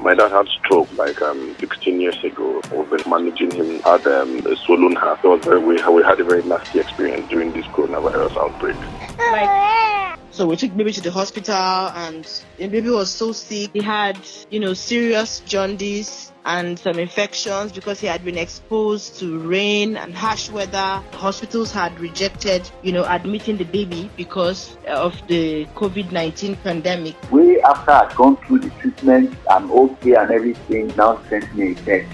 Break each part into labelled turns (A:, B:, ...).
A: My dad had stroke like um, 16 years ago. We've been managing him at um, a swollen heart. Very, we, we had a very nasty experience during this coronavirus outbreak.
B: Like, so we took baby to the hospital and the baby was so sick. He had, you know, serious jaundice and some infections because he had been exposed to rain and harsh weather. Hospitals had rejected, you know, admitting the baby because of the COVID-19 pandemic.
C: We, after I'd gone through the treatment, I'm okay and everything, now sent me a text.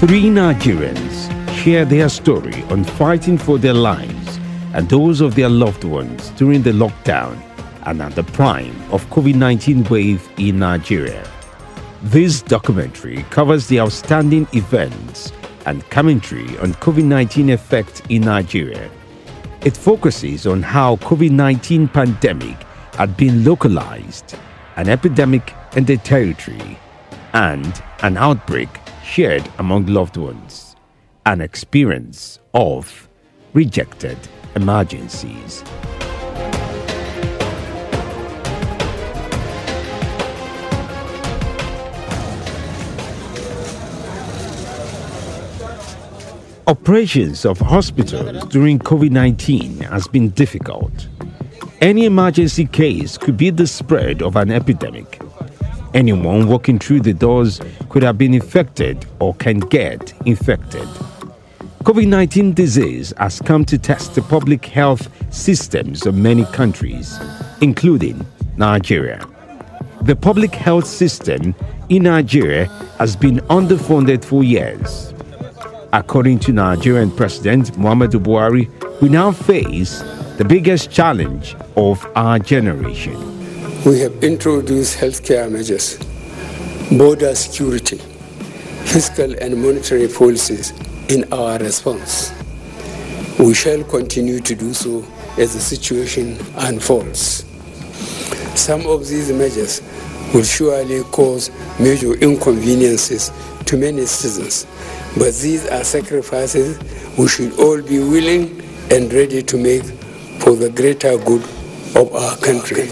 D: Three Nigerians share their story on fighting for their lives and those of their loved ones during the lockdown and at the prime of COVID-19 wave in Nigeria. This documentary covers the outstanding events and commentary on COVID-19 effect in Nigeria. It focuses on how COVID-19 pandemic had been localized, an epidemic in the territory, and an outbreak shared among loved ones, an experience of rejected emergencies. Operations of hospitals during COVID 19 has been difficult. Any emergency case could be the spread of an epidemic. Anyone walking through the doors could have been infected or can get infected. COVID 19 disease has come to test the public health systems of many countries, including Nigeria. The public health system in Nigeria has been underfunded for years. According to Nigerian President Muhammadu Buhari, we now face the biggest challenge of our generation.
E: We have introduced healthcare measures, border security, fiscal and monetary policies in our response. We shall continue to do so as the situation unfolds. Some of these measures will surely cause major inconveniences to many citizens but these are sacrifices we should all be willing and ready to make for the greater good of our country.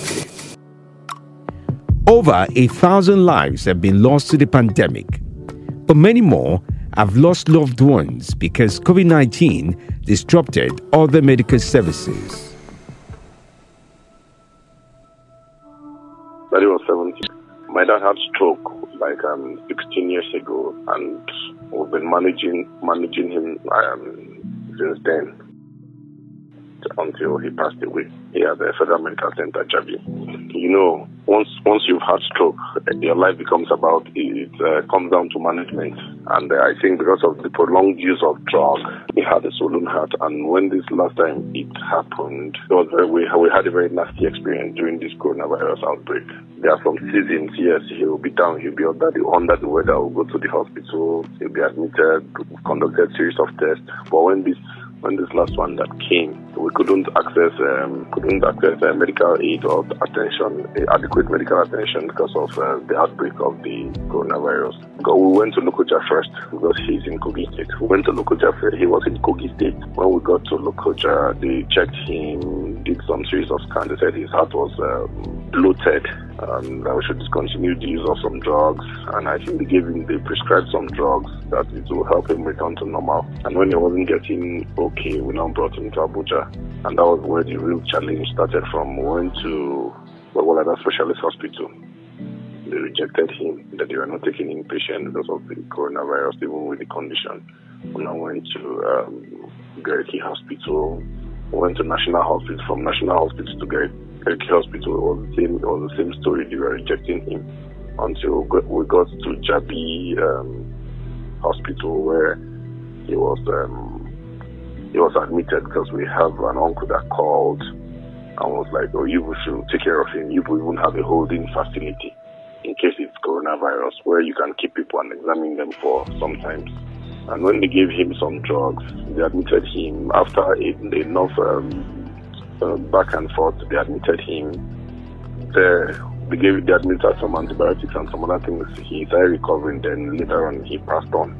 D: Over a thousand lives have been lost to the pandemic, but many more have lost loved ones because COVID 19 disrupted other medical services.
A: That was 70. My dad had stroke like um, 16 years ago, and we've been managing managing him um, since then until he passed away here at the Federal Medical Center, Jabi. You know, once once you've had stroke, your life becomes about it uh, comes down to management. And uh, I think because of the prolonged use of drug, he had a swollen heart. And when this last time it happened, it was very we, we had a very nasty experience during this coronavirus outbreak. There are some seasons, yes, he'll be down, he'll be under the under the weather, will go to the hospital, he'll be admitted, conducted series of tests. But when this when this last one that came, we couldn't access um, couldn't access uh, medical aid or attention, uh, adequate medical attention because of uh, the outbreak of the coronavirus. we went to Lokoja first because he's in Kogi State. We went to Lokoja first. He was in Kogi State. When we got to Lokoja, they checked him, did some series of scans. They said his heart was um, bloated and that we should discontinue the use of some drugs. And I think they gave him, they prescribed some drugs that it will help him return to normal. And when he wasn't getting okay, we now brought him to Abuja. And that was where the real challenge started from. We went to Gwagwalada Specialist Hospital. They rejected him, that they were not taking inpatient because of the coronavirus, even with the condition. We now went to um, Garki Hospital. We went to National Hospital, from National Hospital to Garki Hospital. It was the same. It was the same story. They were rejecting him until we got to Jabi um, Hospital, where he was um, he was admitted because we have an uncle that called and was like, "Oh, you should take care of him. You will even have a holding facility in case it's coronavirus, where you can keep people and examine them for sometimes." And when they gave him some drugs, they admitted him after enough um, uh, back and forth. They admitted him. They, they gave they administered some antibiotics and some other things. He started recovering. Then later on, he passed on.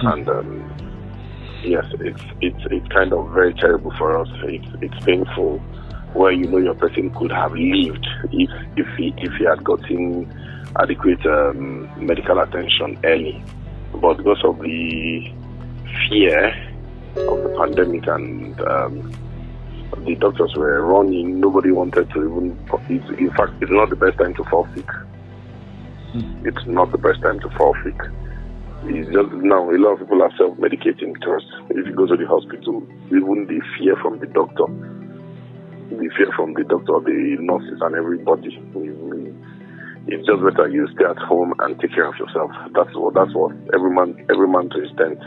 A: Hmm. And um, yes, it's it's it's kind of very terrible for us. It's it's painful where you know your person could have lived if if he if he had gotten adequate um, medical attention early. But because of the fear of the pandemic and um, the doctors were running, nobody wanted to even. in fact, it's not the best time to fall sick. Mm. It's not the best time to fall sick. It's just now a lot of people are self-medicating because if you go to the hospital, even the fear from the doctor, the fear from the doctor, the nurses, and everybody. It's just better you stay at home and take care of yourself. That's what. That's what. Every man, every man to his tent.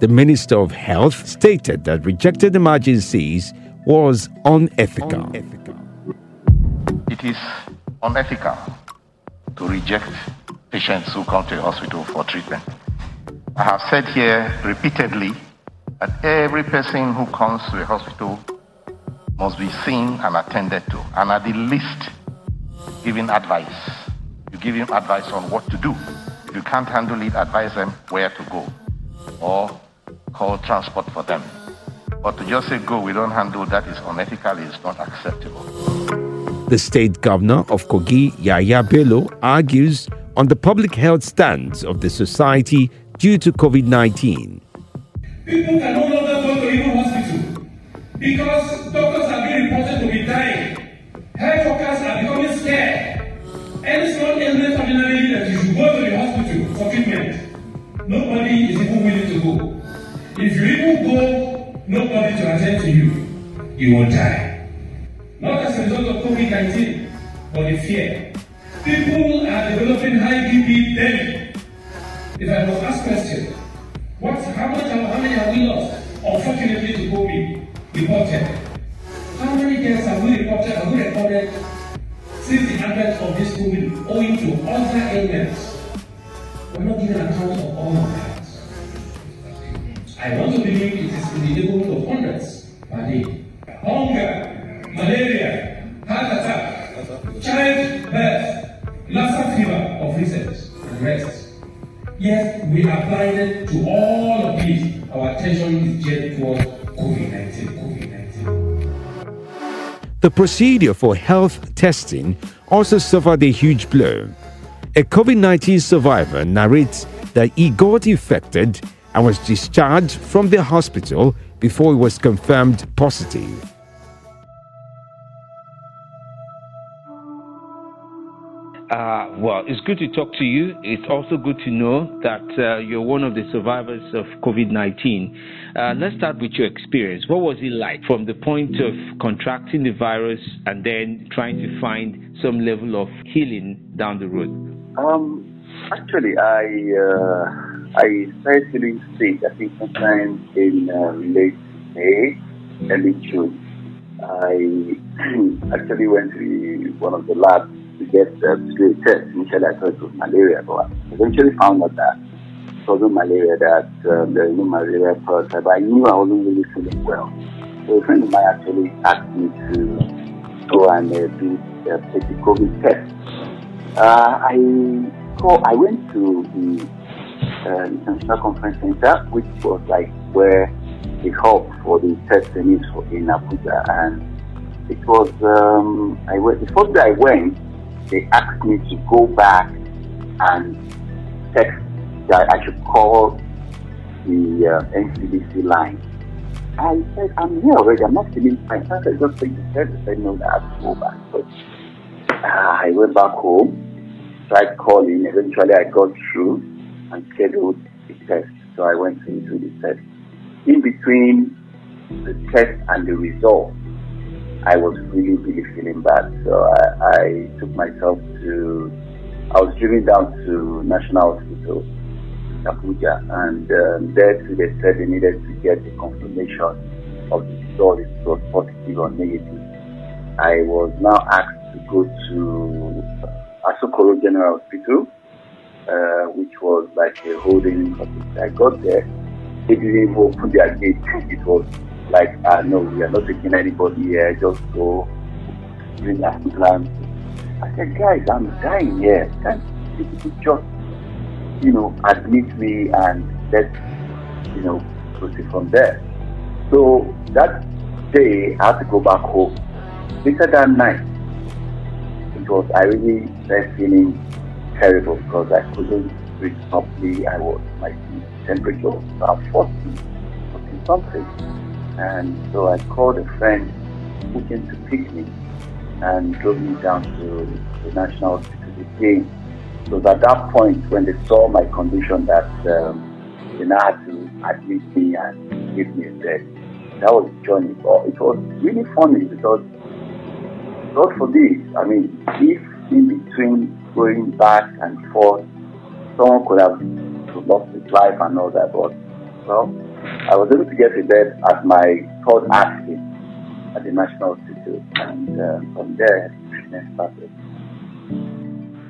D: The Minister of Health stated that rejected emergencies was unethical. unethical.
F: It is unethical to reject patients who come to the hospital for treatment. I have said here repeatedly that every person who comes to the hospital must be seen and attended to, and at the least given advice. You give him advice on what to do. If you can't handle it, advise them where to go or call transport for them. But to just say go, we don't handle that is unethical, it's not acceptable.
D: The state governor of Kogi, Yahaya Bello, argues on the public health stance of the society due to COVID 19.
G: People can no longer go to even hospital because Nobody is even willing to go. If you even go, nobody to attend to you. You will die. Not as a result of COVID 19, but the fear People are developing high BP daily. If I was asked question, what, how much, how many have we lost? Unfortunately to COVID reported. How many deaths have we reported, have we recorded since the advent of this COVID owing to other ailments? We're not giving account of all of that. I want to believe it is in the neighborhood of hundreds per day. Hunger, malaria, heart attack, childbirth, Lassa fever of recent and rest. Yes, we are blinded to all of these. Our attention is geared towards COVID 19. COVID 19.
D: The procedure for health testing also suffered a huge blow. A COVID 19 survivor narrates that he got infected and was discharged from the hospital before he was confirmed positive.
H: Uh, well, it's good to talk to you. It's also good to know that uh, you're one of the survivors of COVID 19. Uh, let's start with your experience. What was it like from the point of contracting the virus and then trying to find some level of healing down the road?
C: Um, actually, I uh, I started feeling sick, I think, sometime in uh, late May, early June. I actually went to one of the labs to get uh, to a test. Initially, I thought it was malaria, but I eventually found out that it wasn't malaria, that um, there is no malaria. But I knew I wasn't really feeling well. So a friend of mine actually asked me to go and uh, do uh, take the COVID test. Uh, I so I went to the uh, International Conference Center, which was like where the hub for the testing is in Abuja, and it was um, I went the first day I went they asked me to go back and text that I should call the uh, NCDC line. I said, I'm here already, I'm not feeling fine. I just think the said, said, no, I have to go back. But uh, I went back home, tried calling, eventually I got through and scheduled the test. So I went into the test. In between the test and the result, I was really, really feeling bad. So I, I took myself to, I was driven down to National Hospital, Abuja, and um, there too they said they needed to get the confirmation of the result, if it was positive or negative. I was now asked to go to Asokoro General Hospital, uh, which was like a holding hospital. I got there, they didn't even open their gate. It was like, uh, no, we are not taking anybody here, just go bring ambulance. I said, guys, I'm dying here. Can't you just, you know, admit me and let's, you know, proceed from there. So that day, I had to go back home. Later that night, was, I really started feeling terrible because I couldn't breathe properly. I was, my temperature was about 40, 40 something. And so I called a friend who came to pick me and drove me down to the National Hospital again. So at that point, when they saw my condition, that um, they now had to admit me and give me a bed. That was a journey. But it was really funny because, God forbid, I mean, if in between going back and forth, someone could have lost his life and all that, but well, I was able to get a bed at my third accident at the National Hospital, and uh, from there, treatment started.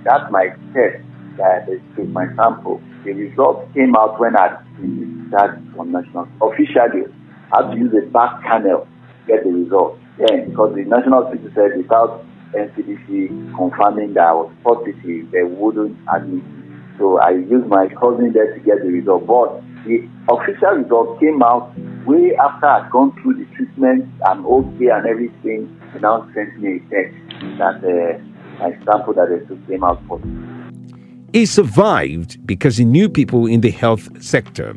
C: That's my test that I took my sample. The results came out when I been discharged from National officially. I had to use a back channel to get the results. Then, because the National Hospital said without NCDC confirming that I was positive, they wouldn't admit me. So I used my cousin there to get the result. But the official result came out way after I'd gone through the treatment. I'm okay and everything. They now sent me a text that uh, my sample that they took came out positive.
D: He survived because he knew people in the health sector.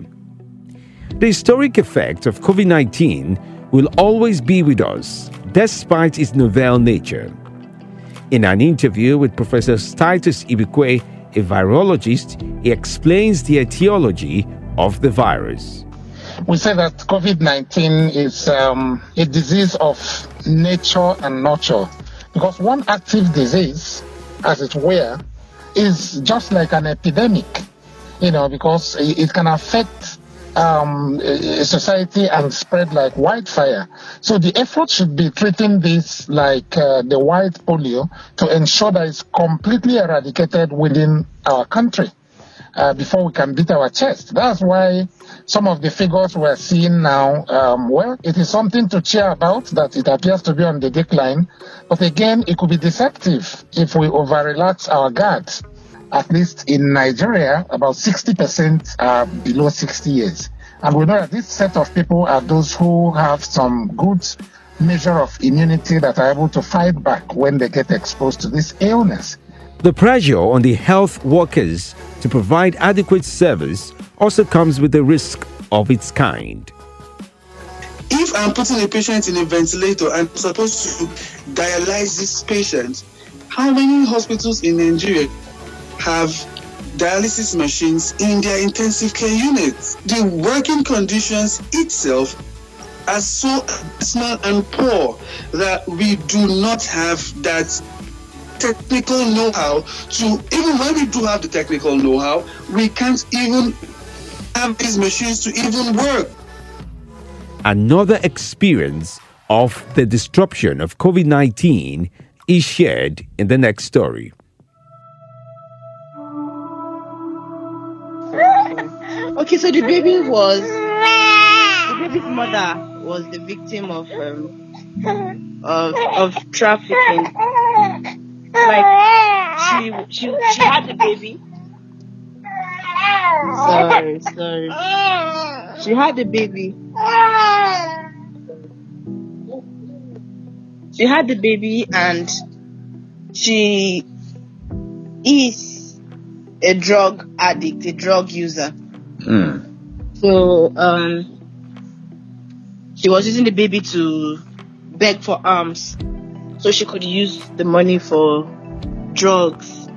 D: The historic effect of COVID 19 will always be with us, despite its novel nature. In an interview with Professor Titus Ibukwe, a virologist, he explains the etiology of the virus.
I: We say that COVID 19 is um, a disease of nature and nurture because one active disease, as it were, is just like an epidemic, you know, because it can affect um, society and spread like wildfire. So the effort should be treating this like uh, the wild polio to ensure that it's completely eradicated within our country. Uh, before we can beat our chest. That's why some of the figures we're seeing now, um, well, it is something to cheer about that it appears to be on the decline. But again, it could be deceptive if we over relax our guards. At least in Nigeria, about 60% are below 60 years. And we know that this set of people are those who have some good measure of immunity that are able to fight back when they get exposed to this illness.
D: The pressure on the health workers to provide adequate service also comes with the risk of its kind.
J: If I'm putting a patient in a ventilator and I'm supposed to dialyze this patient, how many hospitals in Nigeria have dialysis machines in their intensive care units? The working conditions itself are so small and poor that we do not have that technical know-how to even when we do have the technical know-how, we can't even have these machines to even work.
D: Another experience of the disruption of COVID 19 is shared in the next story.
B: Okay, so the baby was the baby's mother was the victim of um, of, of trafficking like she she she had the baby. Sorry, sorry. She had the baby. She had the baby and she is a drug addict, a drug user.
K: Mm.
B: So um she was using the baby to beg for alms so she could use the money for drugs.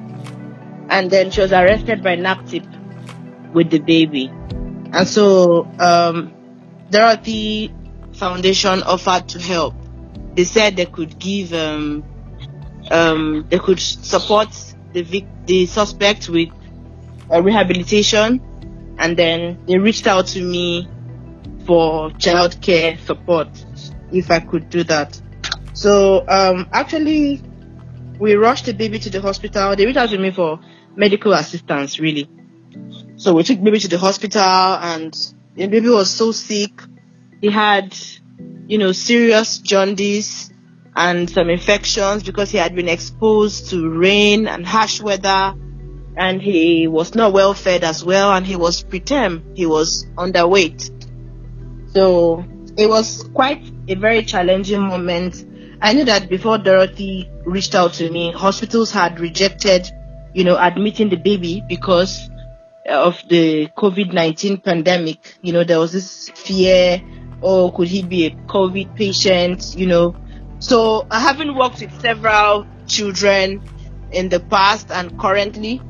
B: And then she was arrested by NAPTIP with the baby. And so um, Dorothy Foundation offered to help. They said they could give, um, um, they could support the vic- the suspect with uh, rehabilitation, and then they reached out to me for childcare support if I could do that. So um, actually, we rushed the baby to the hospital. They reached out to me for medical assistance, really. So we took baby to the hospital, and the baby was so sick. He had, you know, serious jaundice and some infections because he had been exposed to rain and harsh weather, and he was not well fed as well, and he was preterm. He was underweight. So it was quite a very challenging moment I knew that before Dorothy reached out to me, hospitals had rejected, you know, admitting the baby because of the COVID-19 pandemic. You know, there was this fear, oh, could he be a COVID patient? You know, so I haven't worked with several children in the past and currently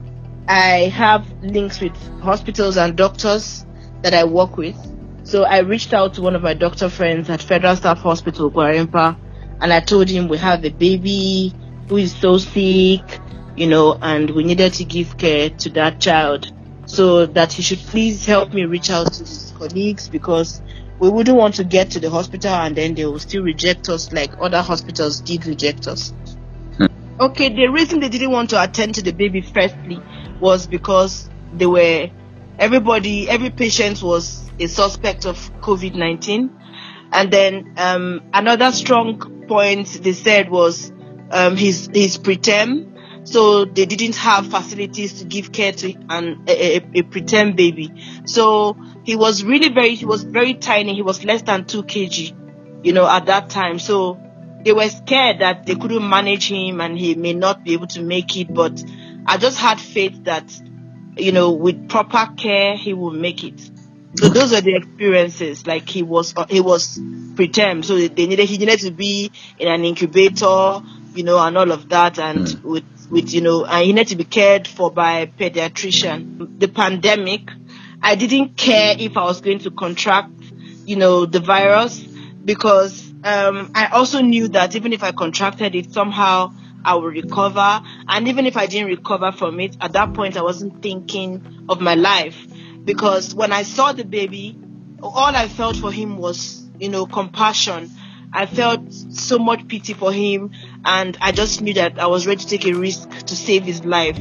B: I have links with hospitals and doctors that I work with. So I reached out to one of my doctor friends at Federal Staff Hospital, Gwarinpa, and I told him we have a baby who is so sick, you know, and we needed to give care to that child. So that he should please help me reach out to his colleagues because we wouldn't want to get to the hospital and then they will still reject us like other hospitals did reject us. Okay, the reason they didn't want to attend to the baby firstly was because they were everybody, every patient was a suspect of COVID 19. And then um, another strong point they said was um, his his preterm. So they didn't have facilities to give care to an, a, a, a preterm baby. So he was really very he was very tiny. He was less than two kg, you know, at that time. So they were scared that they couldn't manage him and he may not be able to make it. But I just had faith that, you know, with proper care he will make it. So those are the experiences. Like he was, uh, he was preterm, so they needed he needed to be in an incubator, you know, and all of that, and mm. with with you know, and he needed to be cared for by a pediatrician. The pandemic, I didn't care if I was going to contract, you know, the virus because um, I also knew that even if I contracted it, somehow I will recover. And even if I didn't recover from it, at that point, I wasn't thinking of my life because when I saw the baby, all I felt for him was, you know, compassion. I felt so much pity for him, and I just knew that I was ready to take a risk to save his life.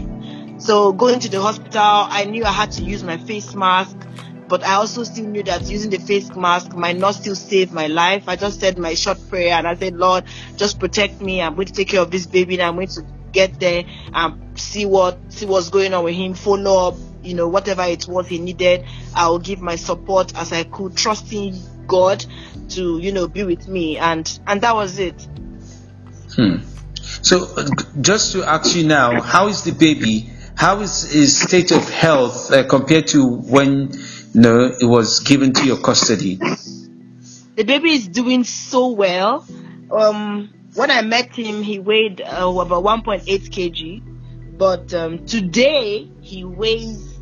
B: So going to the hospital, I knew I had to use my face mask, but I also still knew that using the face mask might not still save my life. I just said my short prayer and I said, Lord, just protect me. I'm going to take care of this baby and I'm going to get there and see what see what's going on with him, follow up, you know, whatever it was he needed, I will give my support as I could, trusting God to, you know, be with me. And, and that was it.
K: Hmm. So, just to ask you now, how is the baby? How is his state of health uh, compared to when know, it was given to your custody?
B: The baby is doing so well. Um, when I met him, he weighed uh, about 1.8 kg, but um, today he weighs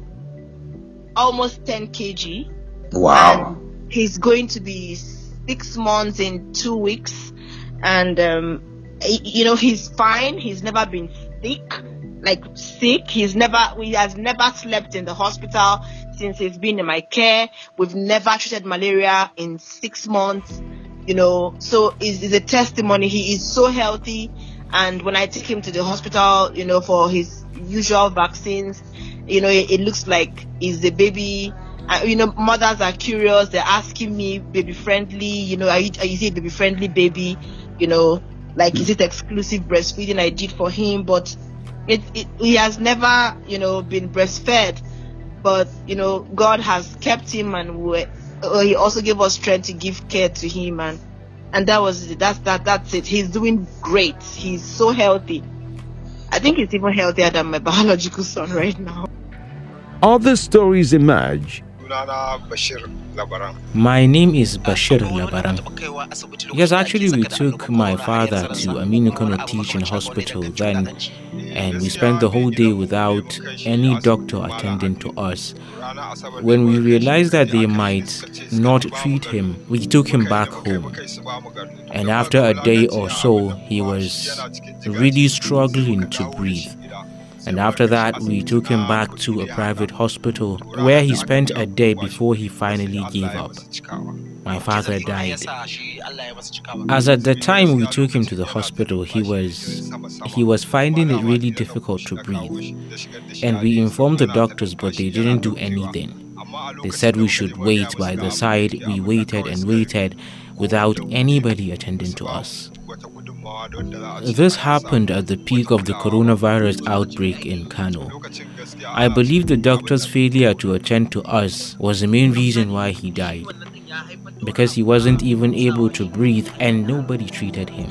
B: almost 10 kg.
K: Wow.
B: he's going to be six months in two weeks. And, um, you know, he's fine. He's never been sick, like sick. He's never, he has never slept in the hospital since he's been in my care. We've never treated malaria in six months, you know, so it's, it's a testimony. He is so healthy. And when I take him to the hospital, you know, for his usual vaccines, you know, it, it looks like he's the baby. Uh, you know, mothers are curious. They're asking me, baby friendly. You know, are you, are you a baby friendly baby? You know, like is it exclusive breastfeeding I did for him? But it, it he has never, you know, been breastfed. But you know, God has kept him, and uh, He also gave us strength to give care to him, and and that was it. That's that. That's it. He's doing great. He's so healthy. I think he's even healthier than my biological son right now.
D: Other stories emerge.
L: My name is Bashir Labaran. Yes, actually, we took my father to Aminu Kano Teaching Hospital then, and we spent the whole day without any doctor attending to us. When we realized that they might not treat him, we took him back home. And after a day or so, he was really struggling to breathe. And after that, we took him back to a private hospital where he spent a day before he finally gave up. My father died. As at the time we took him to the hospital, he was he was finding it really difficult to breathe. And we informed the doctors, but they didn't do anything. They said we should wait by the side. We waited and waited without anybody attending to us. This happened at the peak of the coronavirus outbreak in Kano. I believe the doctor's failure to attend to us was the main reason why he died. Because he wasn't even able to breathe and nobody treated him.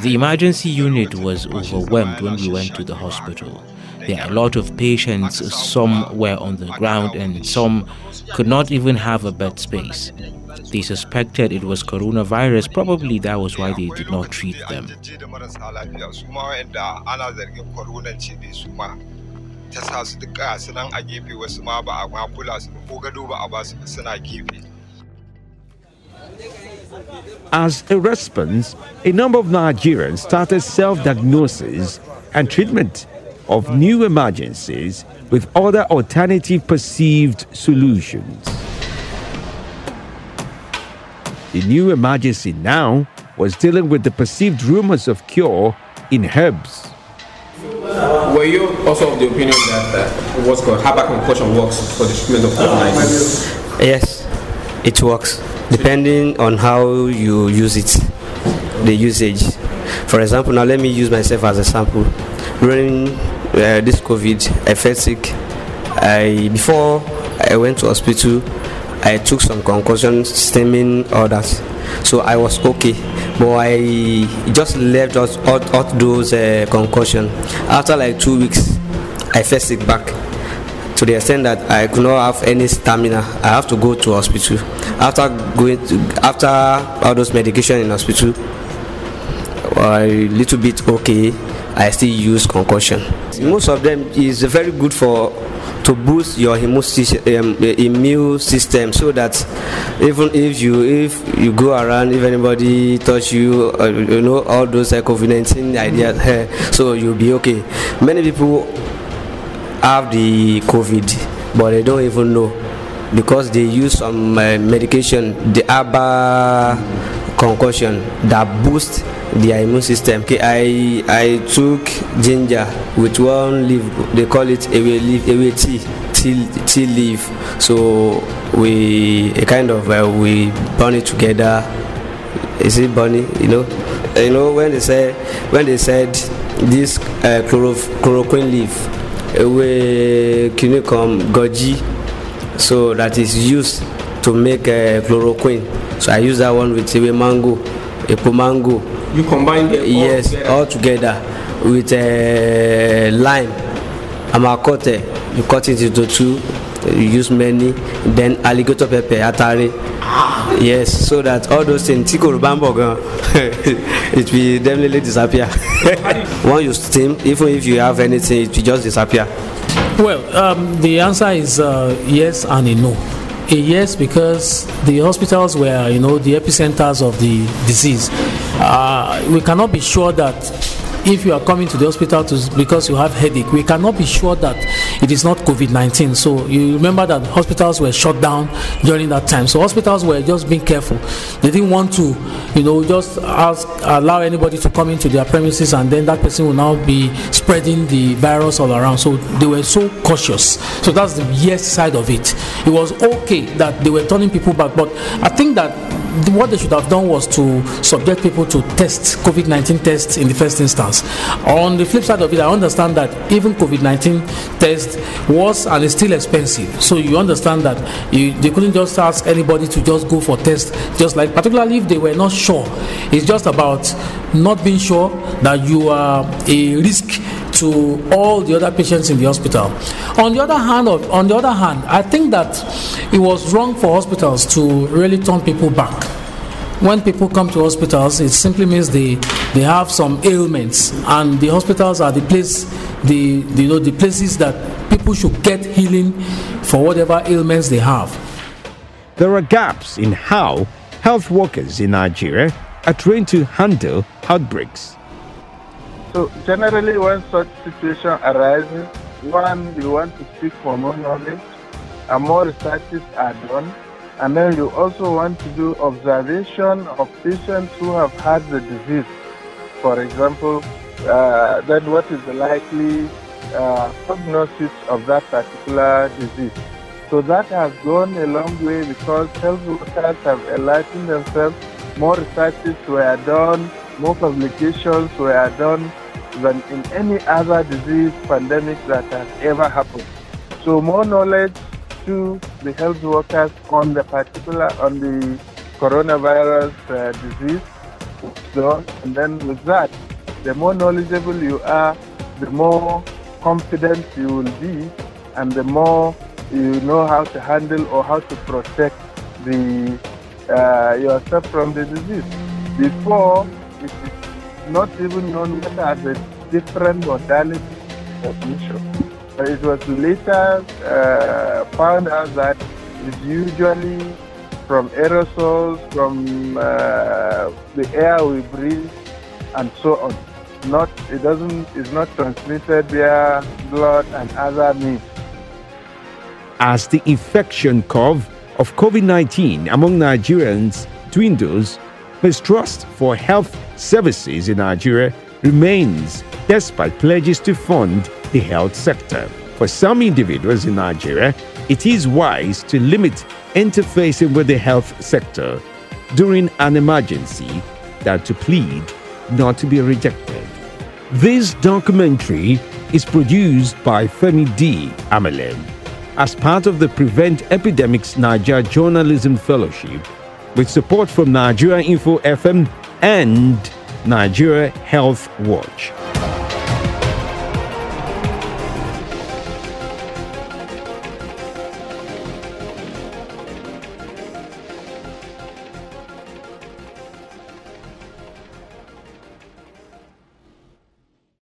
L: The emergency unit was overwhelmed when we went to the hospital. There are a lot of patients, some were on the ground, and some could not even have a bed space. They suspected it was coronavirus, probably that was why they did not treat them.
D: As a response, a number of Nigerians started self diagnosis and treatment of new emergencies with other alternative perceived solutions. The new emergency now was dealing with the perceived rumors of cure in herbs.
M: Were you also of the opinion that uh, what's called herbal concoction works for the treatment of COVID-19?
N: Yes, it works depending on how you use it, the usage. For example, now let me use myself as a sample. During uh, this COVID, I felt sick. I before I went to hospital, I took some concussion, all that. So I was okay, but I just left out, out, out those uh, concussion. After like two weeks, I felt sick back to the extent that I could not have any stamina. I have to go to hospital. After going to, after all those medication in hospital, a little bit okay. I still use concussion. Most of them is very good for to boost your immune system so that even if you if you go around if anybody touch you uh, you know all those uh, covid-19 ideas so you'll be okay many people have the covid but they don't even know because they use some uh, medication the aba concussion that boost their immune system. Okay, I I took ginger with one leaf. They call it away leaf, away tea, tea, tea leaf. So we a kind of uh, we burn it together. Is it burning? You know, you know when they say when they said this uh, chloroquine leaf, we can you come goji, so that is used to make uh, chloroquine. So I use that one with a mango, a mango.
M: You combine them
N: yes,
M: all
N: together, all together with uh, lime, amakote. You cut it into two. You use many. Then alligator pepper, atari. Yes, so that all those things, tiko rubambo, it will definitely disappear. Once you steam, even if you have anything, it will just disappear.
O: Well, um, the answer is uh, yes and a no. A yes, because the hospitals were, you know, the epicenters of the disease. Uh, we cannot be sure that if you are coming to the hospital to, because you have headache, we cannot be sure that it is not COVID-19. So you remember that hospitals were shut down during that time. So hospitals were just being careful. They didn't want to, you know, just ask, allow anybody to come into their premises and then that person will now be spreading the virus all around. So they were so cautious. So that's the yes side of it. It was okay that they were turning people back, but I think that what they should have done was to subject people to test COVID-19 tests in the first instance. On the flip side of it, I understand that even COVID-19 test was and is still expensive. So you understand that you, they couldn't just ask anybody to just go for test, just like particularly if they were not sure. It's just about not being sure that you are a risk to all the other patients in the hospital. On the other hand, on the other hand, I think that it was wrong for hospitals to really turn people back. When people come to hospitals, it simply means they, they have some ailments, and the hospitals are the place, the, the you know the places that people should get healing for whatever ailments they have.
D: There are gaps in how health workers in Nigeria are trained to handle outbreaks.
P: So generally when such situation arises, one, you want to seek for more knowledge and more researches are done. And then you also want to do observation of patients who have had the disease. For example, uh, then what is the likely uh, prognosis of that particular disease? So that has gone a long way because health workers have enlightened themselves. More researches were done, more publications were done than in any other disease pandemic that has ever happened. So more knowledge to the health workers on the particular, on the coronavirus uh, disease done, and then with that, the more knowledgeable you are, the more confident you will be, and the more you know how to handle or how to protect the uh, yourself from the disease. Before, it is not even known whether a different modality of transmission. It was later uh, found out that it's usually from aerosols, from uh, the air we breathe, and so on. Not it doesn't it's not transmitted via blood and other means.
D: As the infection curve of COVID 19 among Nigerians dwindles, mistrust for health services in Nigeria remains despite pledges to fund the health sector. For some individuals in Nigeria, it is wise to limit interfacing with the health sector during an emergency than to plead not to be rejected. This documentary is produced by Femi D. Amelem as part of the Prevent Epidemics Nigeria Journalism Fellowship with support from Nigeria Info FM and Nigeria Health Watch.